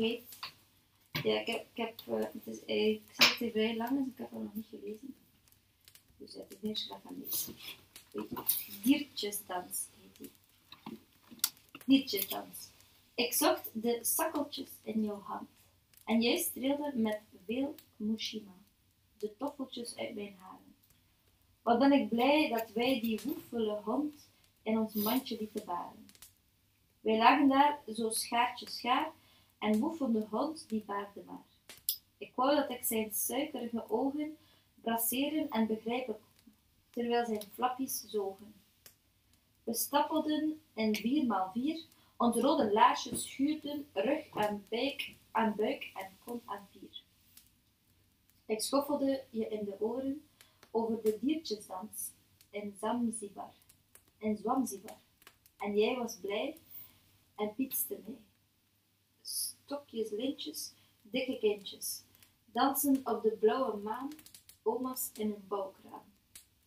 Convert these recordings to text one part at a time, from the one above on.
Ja, ik heb... Ik, heb, eh, het is, eh, ik hier vrij lang, dus ik heb het nog niet gelezen. Dus het een eerste dag aan lezen. Diertjesdans heet die. Diertjesdans. Ik zocht de sakkeltjes in jouw hand. En jij streelde met veel mushima de toffeltjes uit mijn haren. Wat ben ik blij dat wij die woefele hond in ons mandje lieten baren. Wij lagen daar zo schaartje schaar en woefende hond die baarde maar. Ik wou dat ik zijn suikerige ogen brasseren en begrijpen terwijl zijn flappies zogen. We stappelden in vier maal vier, onze rode laarsjes schuurden rug en buik, aan buik en kont aan vier. Ik schoffelde je in de oren over de diertjesdans in Zanzibar, in Zwamzibar. En jij was blij en pietste mij. Stokjes, lintjes, dikke kindjes, dansen op de blauwe maan, oma's in een bouwkraan.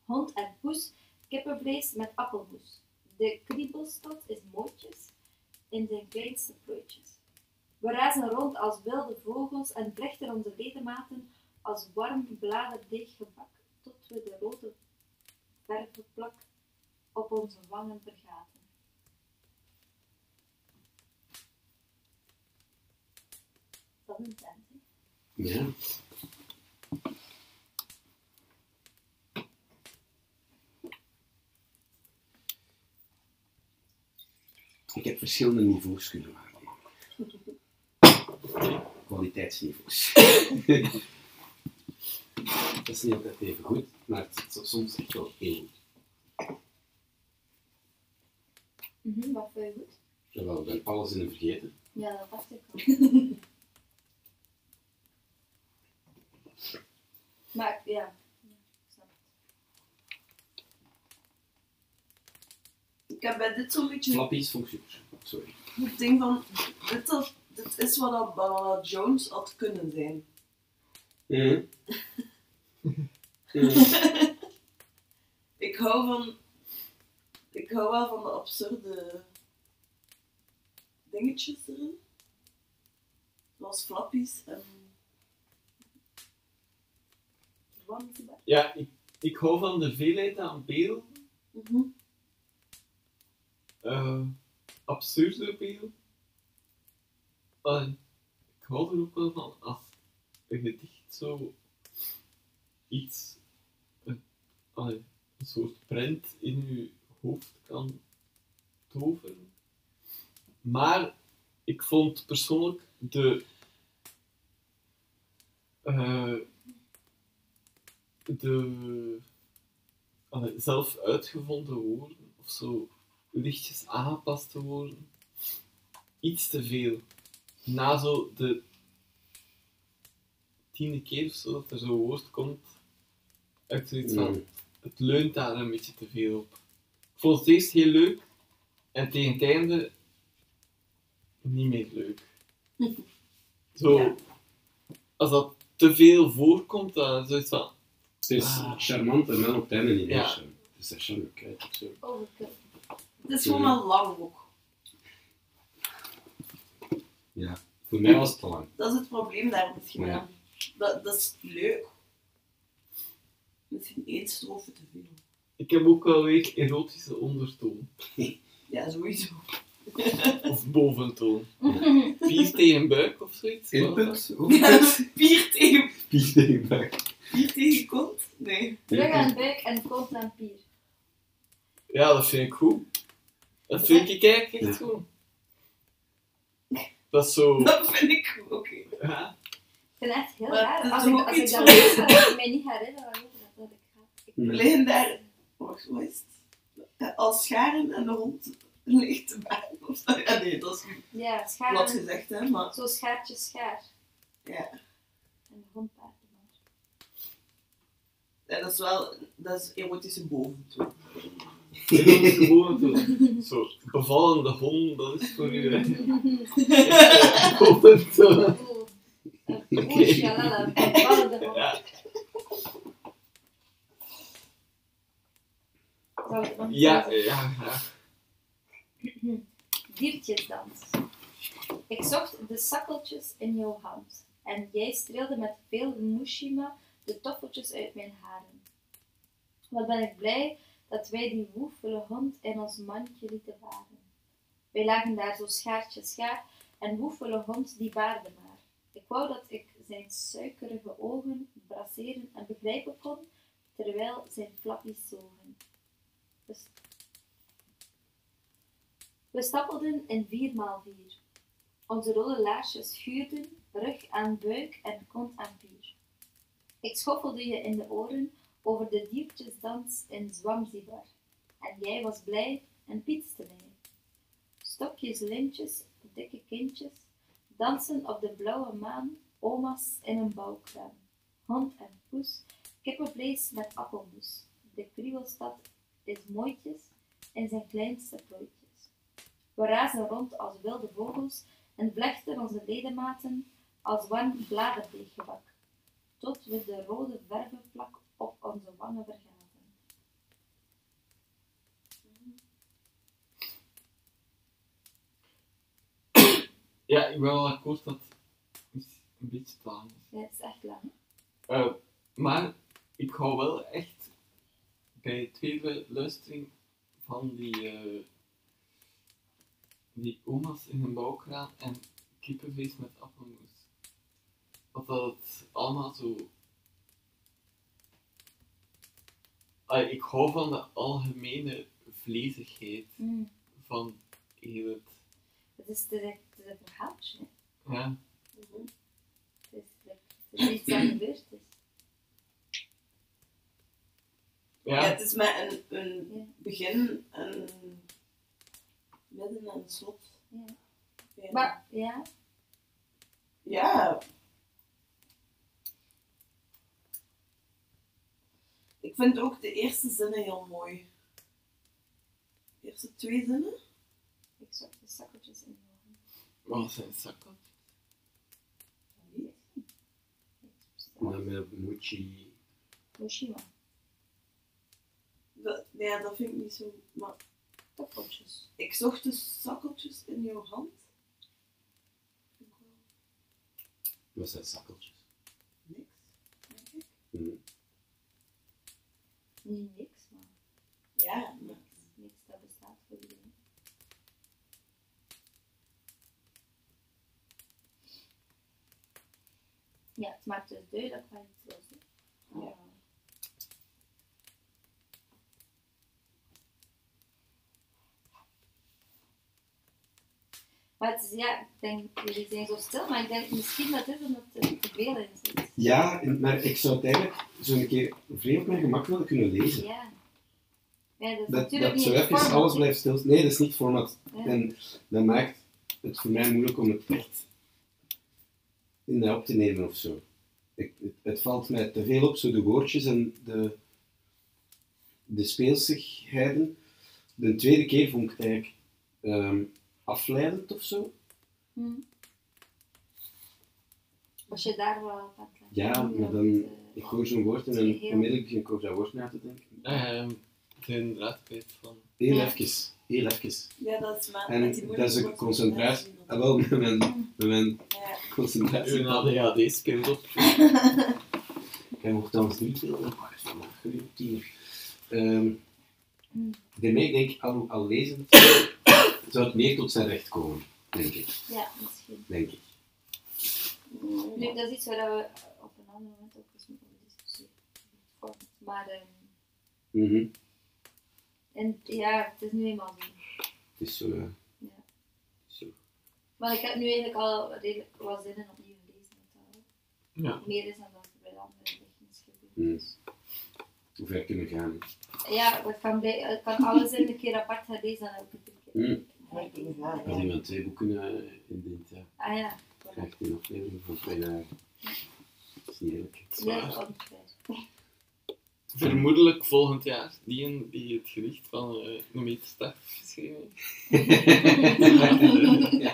Hond en poes, kippenvlees met appelmoes. De kriebelstad is mooitjes in zijn kleinste plooitjes. We razen rond als wilde vogels en vlechten onze ledematen als warm bladerdeeg gebak, tot we de rode verfplak op onze wangen vergaten. Dat is intens, hè? Ja. Ik heb verschillende niveaus kunnen waarnemen. Kwaliteitsniveaus. Dat is niet altijd even goed, maar het is soms echt wel heel goed. Mhm, wat vind je goed? Jawel, ik ben alles in een vergeten. Ja, dat dacht ik al. Maar ja, ik snap. Ik heb bij dit zo'n beetje Flappies ik super. Sorry. het ding van, dit, is wat dat Banana Jones had kunnen zijn. Mhm. Ik hou van, ik hou wel van de absurde dingetjes erin. Zoals flappies en... Ja, ik, ik hou van de veelheid aan beelden. Mhm. eh absurde beelden. Ik hou er ook wel van als een gedicht zo iets, een soort prent in je hoofd kan toveren. Maar ik vond persoonlijk de, eh, de allee, zelf uitgevonden woorden of zo lichtjes aangepaste woorden iets te veel. Na zo de tiende keer of zo dat er zo'n woord komt, uit zoiets van, Mm. het leunt daar een beetje te veel op. Ik vond het eerst heel leuk en tegen het einde niet meer leuk. Zo, Ja. als dat te veel voorkomt, dan is zoiets van, Het is Ah. charmant en dan op het einde niet meer Ja. Het is echt charmant of zo. Overkill. Het is gewoon wel lang ook. Ja. Voor mij was het te lang. Dat is het probleem daar misschien Ja. Dat, dat is leuk. Misschien één strofe te veel. ik heb ook wel weer erotische ondertoon. Ja, sowieso. Of boventoon. Vier tegen buik of zoiets. Input? Ja, Pier tegen, Pier tegen buik. Pier tegen kont? Nee. Rug aan buik en kont aan pier. Ja, dat vind ik goed. Dat vind ik eigenlijk echt Ja. goed. Dat is zo... Dat vind ik goed, oké. Ja. Ik vind het echt heel Maar raar. Als ik, als ik dat lees, dan kan ik mij niet herinneren waarover dat, dat ik ga. Ik- We liggen daar, wacht, wat is het? Als scharen en de hond ligt te baren. of zo. Ja, nee, dat is Ja, plat schaar. gezegd, hè, maar Zo schaartje schaar. ja. En de hond paard. Ja. Dat is wel, dat is erotische boventoon. Erotische boventoon. Zo, bevallende hond, dat is voor u. Boventoon. Hond. Ja. Zou ik nog Ja, ja, ja. Diertjesdans. Ik zocht de sakkeltjes in jouw hand. En jij streelde met veel mushima de toffeltjes uit mijn haren. Wat ben ik blij dat wij die woefele hond in ons mandje lieten varen. Wij lagen daar zo schaartje schaar en woefele hond die baarde maar. Ik wou dat ik zijn suikerige ogen brasseren en begrijpen kon, terwijl zijn flappies zogen. St- we stappelden in vier maal vier. Onze rode laarsjes schuurden, rug aan buik en kont aan vuur. Ik schoffelde je in de oren over de diertjesdans in Zwamzibar. En jij was blij en pietste mij. Stokjes, lintjes, dikke kindjes, dansen op de blauwe maan, oma's in een bouwkraan. Hond en poes, kippenvlees met appelmoes. De kriebelstad is mooitjes in zijn kleinste plooitjes. We razen rond als wilde vogels en vlechten onze ledematen als warm bladerdeeggebak, tot we de rode vervenplak op onze wangen vergaten. Ja, ik ben wel akkoord dat het een beetje te lang is. Ja, het is echt lang. Eh, maar ik hou wel echt bij de tweede luistering van die, eh, die oma's in een bouwkraan en kippenvlees met appelmoes. Dat dat allemaal zo. Ik hou van de algemene vlezigheid Mm. van heel het. Het is, het het is een verhaaltje. hè. Ja, Mhm. Het is, het is iets dat gebeurd is. Ja, ja, het is met een, een Ja. begin, een midden en een slot. Ja. Maar ja, Ja. Ik vind ook de eerste zinnen heel mooi. De eerste twee zinnen? ik zag de zakkeltjes in je ogen. wat zijn dan met mochi. Hiroshima, Dat, ja, dat vind ik niet zo. Maar toffeltjes. ik zocht de zakkeltjes in jouw hand. Wat zijn zakkeltjes? Niks, denk ik. Hm. Niet niks, maar Ja, niks. niks dat bestaat voor iedereen. Ja, het maakt dus duidelijk wat je het wil zeggen. Ja. Maar het is, ja, ik denk, jullie zijn zo stil, maar ik denk misschien dat het is omdat er te veel in zit. Ja, maar ik zou het eigenlijk zo een keer vrij op mijn gemak willen kunnen lezen. Ja. Ja, dat is Dat, natuurlijk dat niet zo even alles blijft stil. Nee, dat is niet format. Ja. En dat maakt het voor mij moeilijk om het echt in de op te nemen of zo. Ik, het, het valt mij te veel op, zo de woordjes en de, de speelsigheden. De tweede keer vond ik het eigenlijk ehm, afleidend of zo. Hm. Was je daar wel het Ja, maar dan, eh, ik hoor zo'n woord en dan onmiddellijk begin ik over dat woord na te denken. Ehm, ik ben inderdaad kwijt van. Heel Ja. even, heel even. Ja, dat is maar En dat is een concentratie. Ah, wel, met mijn, met mijn Ja. concentratie. Uw ADHD speelt op. Hij mocht dan niet veel maar vandaag. Ehm Hmm. daarmee denk ik, al, al lezend, zou het meer tot zijn recht komen, denk ik. Ja, misschien. Denk ik. Nu, dat is iets waar we op een ander moment ook eens moeten discussiëren. Format. Maar, ehm, Mhm. en, ja, het is nu eenmaal zo. Het is zo. eh, Ja. zo. Maar ik heb nu eigenlijk al redelijk wat zinnen opnieuw gelezen. Wat al Ja. meer is dan dat er bij de andere dichtings gebeurt. Hmm. Dus, Hoe ver kunnen we gaan? Ja, ik kan, bij, ik kan alles in een keer apart gaan lezen en elke keer. Hmm. Gaan, Als iemand twee boeken uh, indient, ja, Ah ja, krijgt hij een aflevering van twee dagen. Dat is niet eerlijk. Dat ongeveer. Vermoedelijk volgend jaar die, een- die het gedicht van eh een meter geschreven heeft. Ja.